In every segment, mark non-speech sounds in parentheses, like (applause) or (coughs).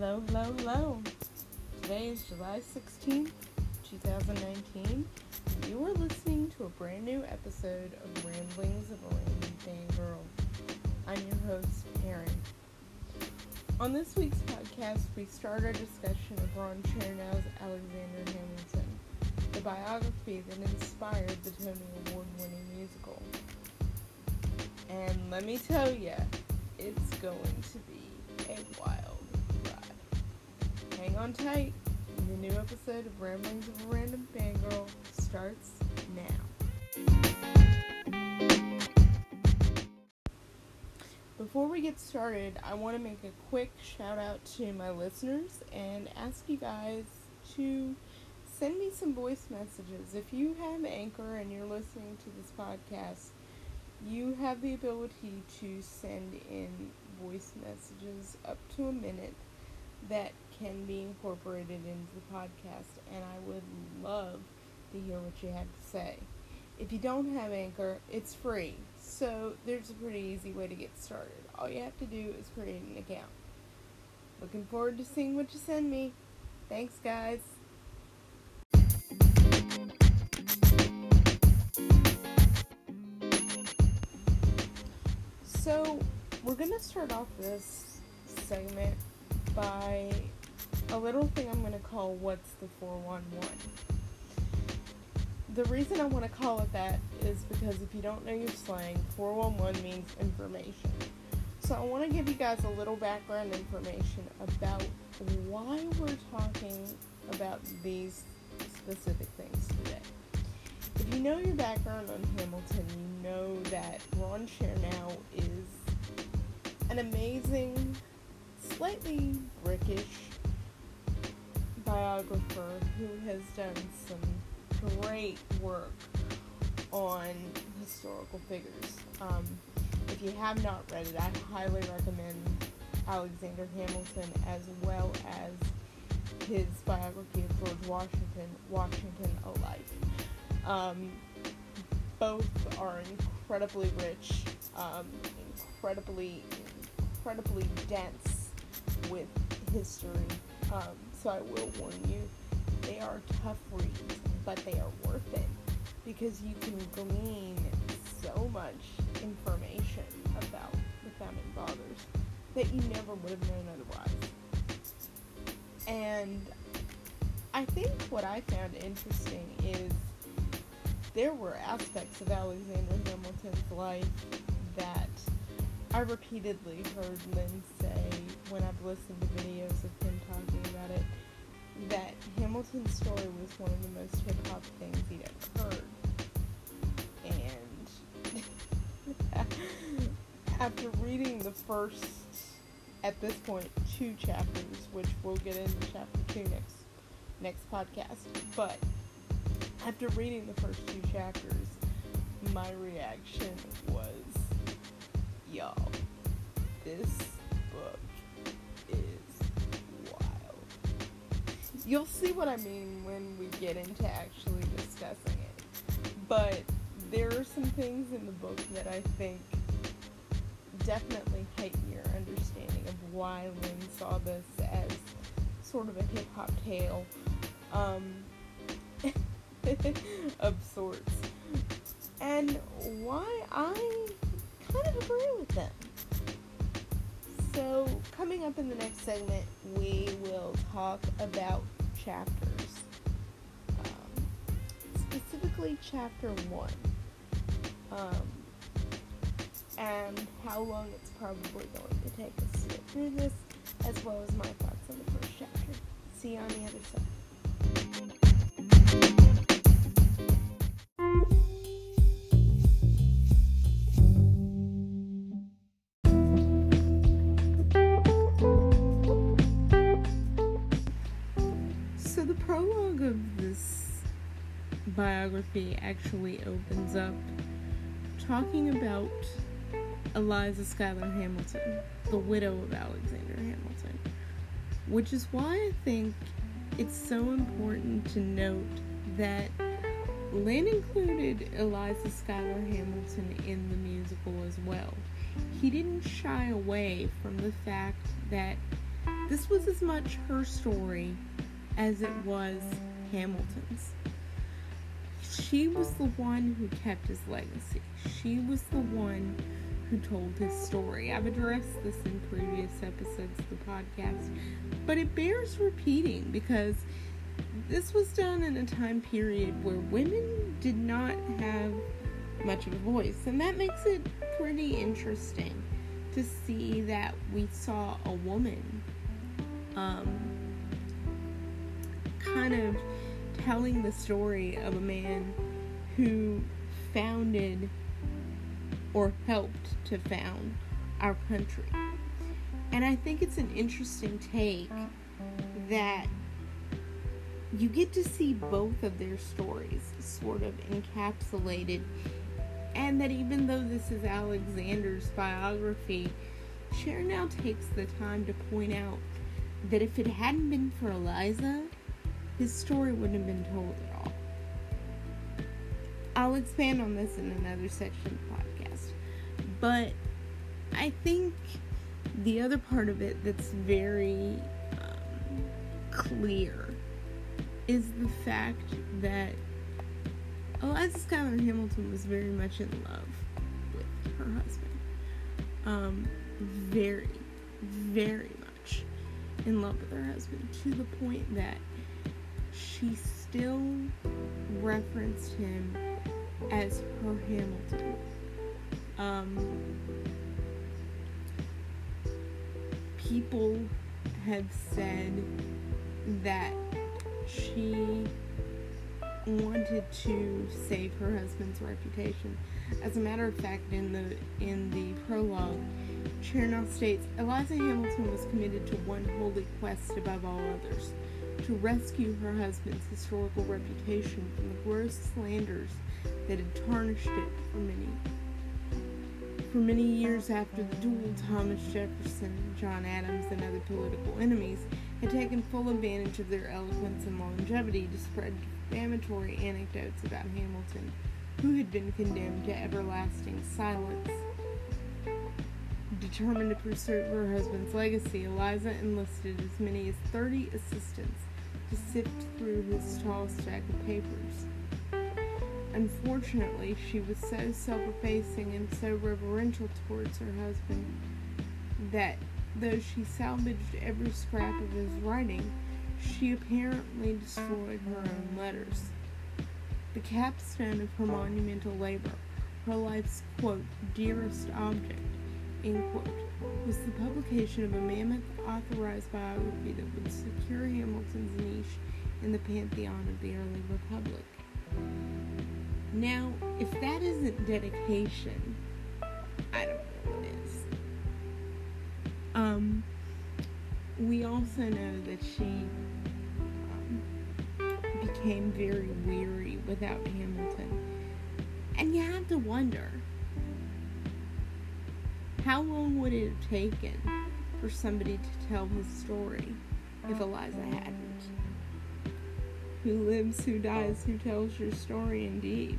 Hello, hello, hello. Today is July 16th, 2019. You are listening to a brand new episode of Ramblings of a Random Fangirl. I'm your host, Karen. On this week's podcast, we start our discussion of Ron Chernow's Alexander Hamilton, the biography that inspired the Tony Award winning musical. And let me tell you, it's going to be a wild. Hang on tight. The new episode of Ramblings of a Random Fangirl starts now. Before we get started, I want to make a quick shout out to my listeners and ask you guys to send me some voice messages. If you have Anchor and you're listening to this podcast, you have the ability to send in voice messages up to a minute that can be incorporated into the podcast, and I would love to hear what you have to say. If you don't have Anchor, it's free, so there's a pretty easy way to get started. All you have to do is create an account. Looking forward to seeing what you send me. Thanks, guys. So, we're going to start off this segment by a little thing I'm going to call What's the 411. The reason I want to call it that is because if you don't know your slang, 411 means information. So, I want to give you guys a little background information about why we're talking about these specific things today. If you know your background on Hamilton, you know that Ron Chernow is an amazing, slightly brickish biographer who has done some great work on historical figures. Um, if you have not read it, I highly recommend Alexander Hamilton as well as his biography of George Washington, Washington A Life. Um, both are incredibly rich, um, incredibly, incredibly dense with history. Um, so I will warn you, they are tough reads, but they are worth it because you can glean so much information about the founding fathers that you never would have known otherwise. And I think what I found interesting is there were aspects of Alexander Hamilton's life that I repeatedly heard Lynn when I've listened to videos of him talking about it that Hamilton's story was one of the most hip hop things he'd ever heard. And (laughs) after reading the first, at this point, two chapters, which we'll get into chapter two next next podcast, but after reading the first two chapters, my reaction was, y'all, this You'll see what I mean when we get into actually discussing it. But there are some things in the book that I think definitely heighten your understanding of why Lynn saw this as sort of a hip hop tale. Um, (laughs) of sorts. And why I kind of agree with them. So, coming up in the next segment, we will talk about chapters. Um, specifically, chapter 1. Um, and how long it's probably going to take us to get through this, as well as my thoughts on the first chapter. See you on the other side. Biography actually opens up talking about Eliza Schuyler Hamilton, the widow of Alexander Hamilton, which is why I think it's so important to note that Lynn included Eliza Schuyler Hamilton in the musical as well. He didn't shy away from the fact that This was as much her story as it was Hamilton's. She was the one who kept his legacy. She was the one who told his story. I've addressed this in previous episodes of the podcast, but it bears repeating because this was done in a time period where women did not have much of a voice, and that makes it pretty interesting to see that we saw a woman um, kind of telling the story of a man who founded or helped to found our country. And I think it's an interesting take that you get to see both of their stories sort of encapsulated. And that even though this is Alexander's biography, Chernow takes the time to point out that if it hadn't been for Eliza, his story wouldn't have been told at all. I'll expand on this in another section of the podcast. But I think the other part of it that's very um, clear is the fact that Eliza Schuyler Hamilton was very much in love with her husband. Um, very, very much in love with her husband to the point that she still referenced him as her Hamilton. Um, people have said that she wanted to save her husband's reputation. As a matter of fact, in the in the prologue, Chernow states Eliza Hamilton was committed to one holy quest above all others to rescue her husband's historical reputation from the gross slanders that had tarnished it for many for many years after the duel, Thomas Jefferson, John Adams, and other political enemies had taken full advantage of their eloquence and longevity to spread defamatory anecdotes about Hamilton, who had been condemned to everlasting silence. Determined to preserve her husband's legacy, Eliza enlisted as many as 30 assistants to sift through his tall stack of papers. Unfortunately, she was so self effacing and so reverential towards her husband that though she salvaged every scrap of his writing, she apparently destroyed her own letters. The capstone of her monumental labor, her life's quote, dearest object, end quote, was the publication of a mammoth authorized biography that would secure Hamilton's niche in the pantheon of the early republic. Now, if that isn't dedication, I don't know what is. Um, we also know that she um, became very weary without Hamilton. And you have to wonder how long would it have taken for somebody to tell his story if Eliza hadn't? Who lives, who dies, who tells your story indeed.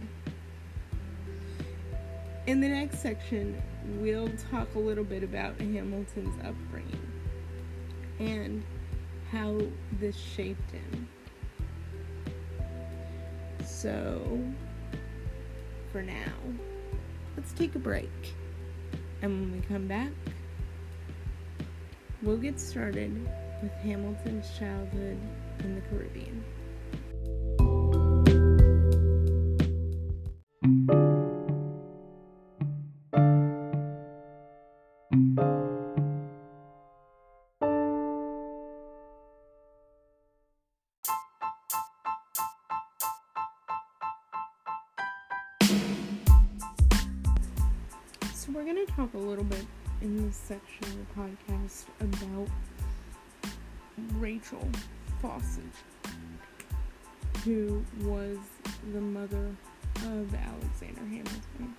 In the next section, we'll talk a little bit about Hamilton's upbringing and how this shaped him. So, for now, let's take a break. And when we come back, we'll get started with Hamilton's childhood in the Caribbean. We're going to talk a little bit in this section of the podcast about Rachel Faucette, who was the mother of Alexander Hamilton.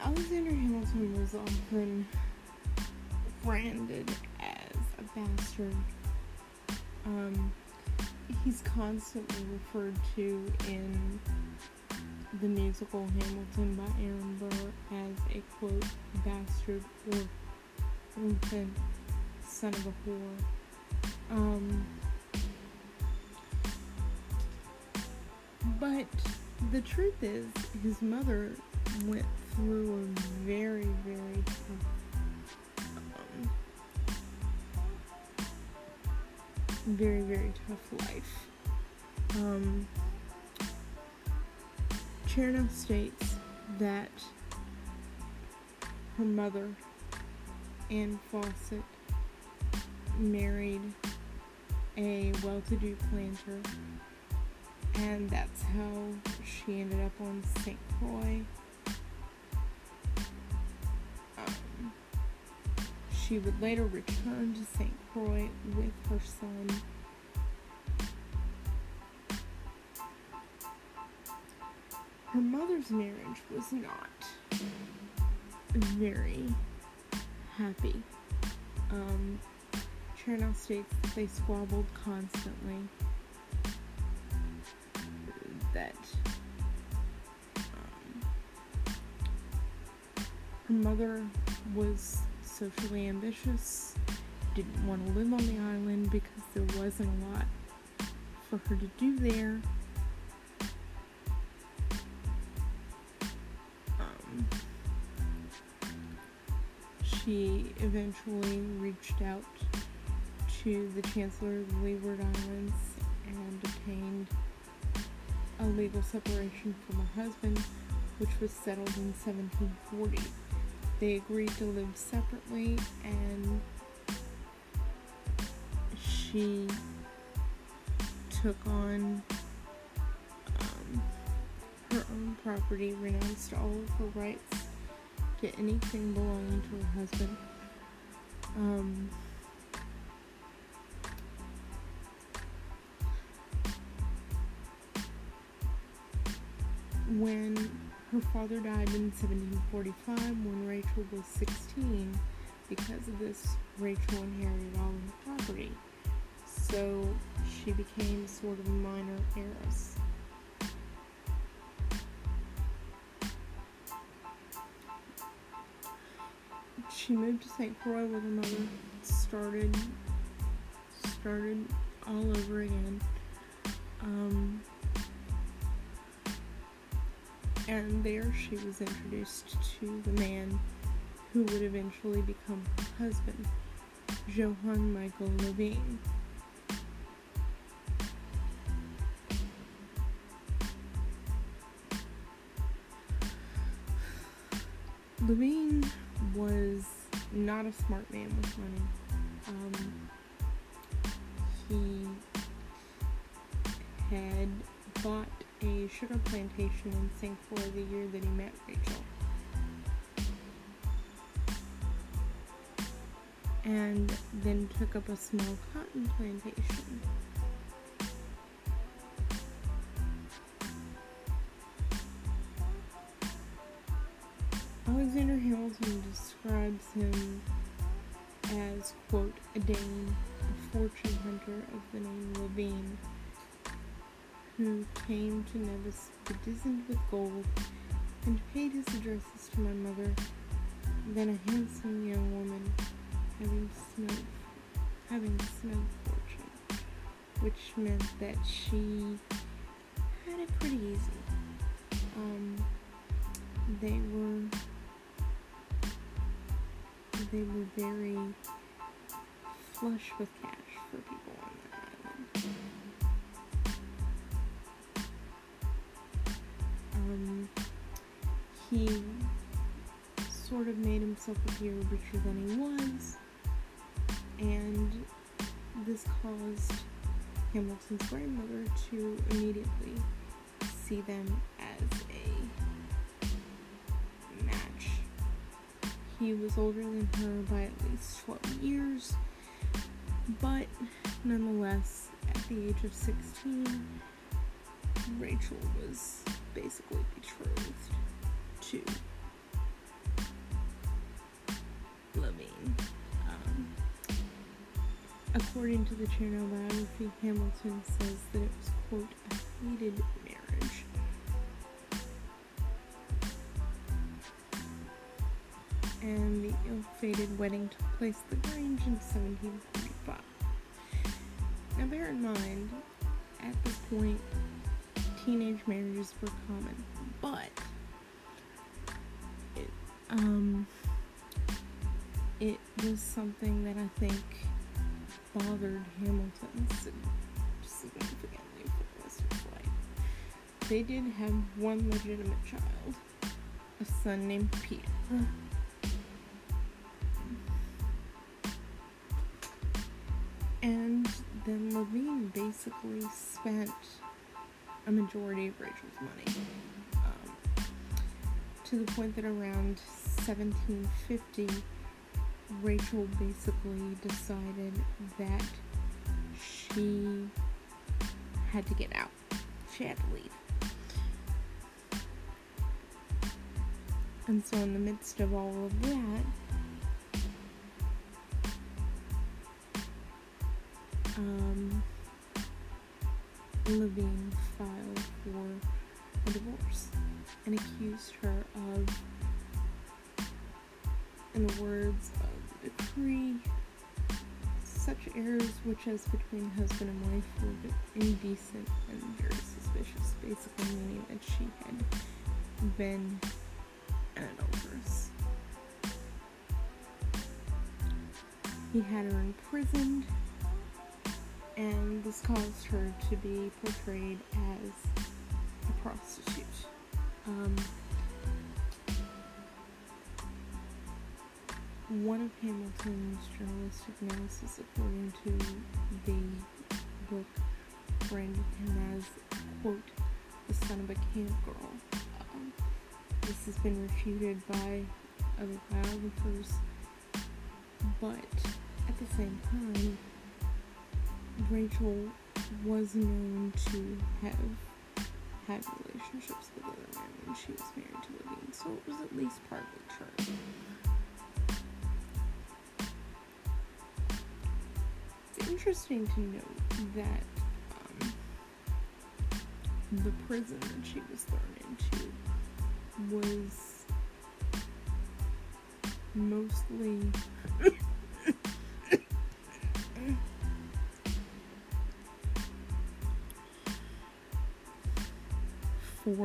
Alexander Hamilton was often branded as a bastard. Um, he's constantly referred to in the musical Hamilton by Aaron Burr as a quote bastard or Lincoln, son of a whore. Um, but the truth is, his mother went through a very, very tough, um, very, very tough life. Um, Chernow states that her mother, Anne Faucette, married a well to do planter, and that's how she ended up on St. Croix. Um, she would later return to St. Croix with her son. Her mother's marriage was not very happy. Um, Chernow states that they squabbled constantly. That um, her mother was socially ambitious, didn't want to live on the island because there wasn't a lot for her to do there. She eventually reached out to the Chancellor of the Leeward Islands and obtained a legal separation from her husband, which was settled in 1740. They agreed to live separately, and she took on um, her own property, renounced all of her rights to anything belonging to her husband. Um, when her father died in 1745, when Rachel was 16, because of this, Rachel inherited all of the property. So she became sort of a minor heiress. She moved to St. Croix with her mother, started started all over again. Um, and there she was introduced to the man who would eventually become her husband, Johann Michael Lavien. Lavien was not a smart man with money. Um, he had bought a sugar plantation in St. Croix the year that he met Rachel. And then took up a small cotton plantation. Alexander Hamilton describes him as, quote, a Dane, a fortune hunter of the name Lavien, who came to Nevis bedizened with gold and paid his addresses to my mother, then a handsome young woman, having smelled, having smelled fortune, which meant that she had it pretty easy. Um, they were they were very flush with cash for people on that island. Um, he sort of made himself appear richer than he was, and this caused Hamilton's grandmother to immediately see them He was older than her by at least 12 years, but nonetheless, at the age of 16, Rachel was basically betrothed to Lavien. Um, according to the Chernow biography, Hamilton says that it was, quote, a hated and the ill-fated wedding took place at the Grange in 1745. Now bear in mind, at this point, teenage marriages were common, but it, um, it was something that I think bothered Hamilton significantly for the rest of his life. They did have one legitimate child, a son named Peter. Then Lavien basically spent a majority of Rachel's money. Um, to the point that around 1750, Rachel basically decided that she had to get out. She had to leave. And so, in the midst of all of that, um, Lavien filed for a divorce and accused her of, in the words of the decree, such errors which as between husband and wife were indecent and very suspicious, basically meaning that she had been an adulteress. He had her imprisoned and this caused her to be portrayed as a prostitute. Um, one of Hamilton's journalistic analysis, according to the book, branded him as, quote, the son of a camp girl. Um, this has been refuted by other biographers, but at the same time, Rachel was known to have had relationships with other men when she was married to Lavien, so it was at least partly true. It's interesting to note that um, the prison that she was thrown into was mostly (laughs)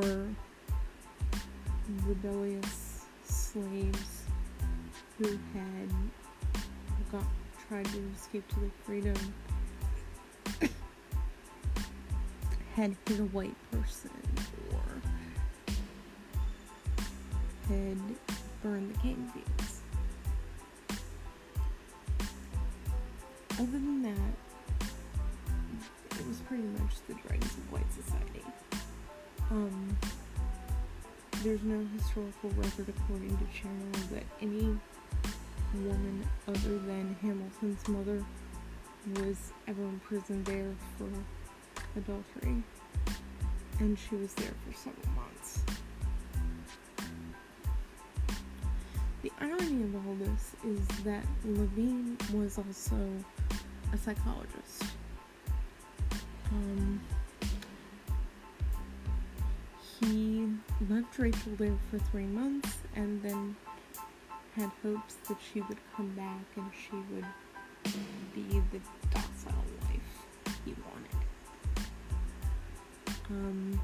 for rebellious slaves who had got tried to escape to their freedom (coughs) had hit a white person or had burned the cane fields. Other than that, it was pretty much the dregs of white society. Um, there's no historical record, according to Chernow, that any woman other than Hamilton's mother was ever imprisoned there for adultery, and she was there for several months. The irony of all this is that Lavien was also a psychologist. Um, he left Rachel there for three months and then had hopes that she would come back and she would be the docile wife he wanted. Um,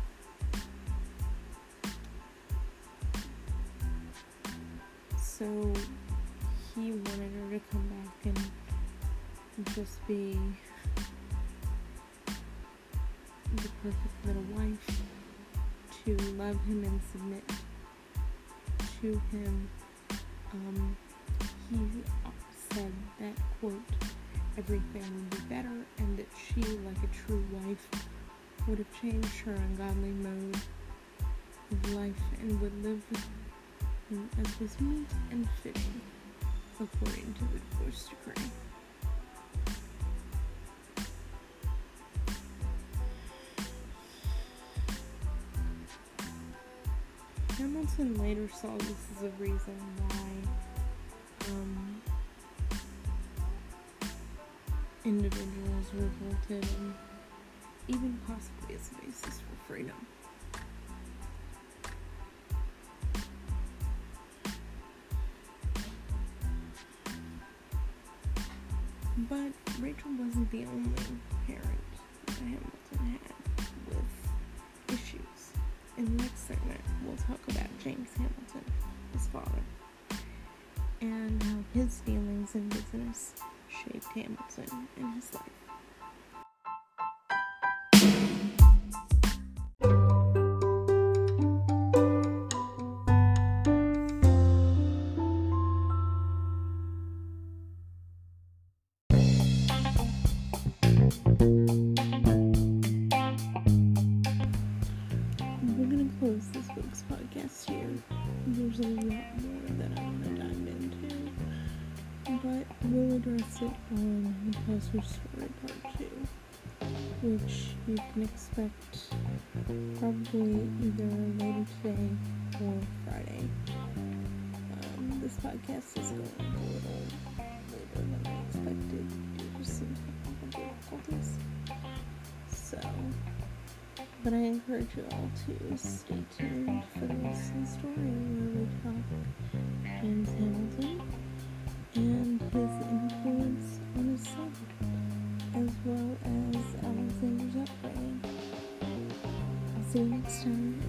so he wanted her to come back and just be the perfect little wife to love him and submit to him. Um, he said that, quote, everything would be better and that she, like a true wife, would have changed her ungodly mode of life and would live with him as was meet and fitting, according to the divorce decree. Hamilton later saw this as a reason why um, individuals revolted and even possibly as a basis for freedom. James Hamilton, his father, and how his dealings in business shaped Hamilton in his life. Can expect probably either later today or Friday. Um, this podcast is going a little later than I expected due to some technical difficulties. So. But I encourage you all to stay tuned for the the story where we talk James Hamilton and his influence on his son, as well as um, Alexander's upbringing. I'll see you next time,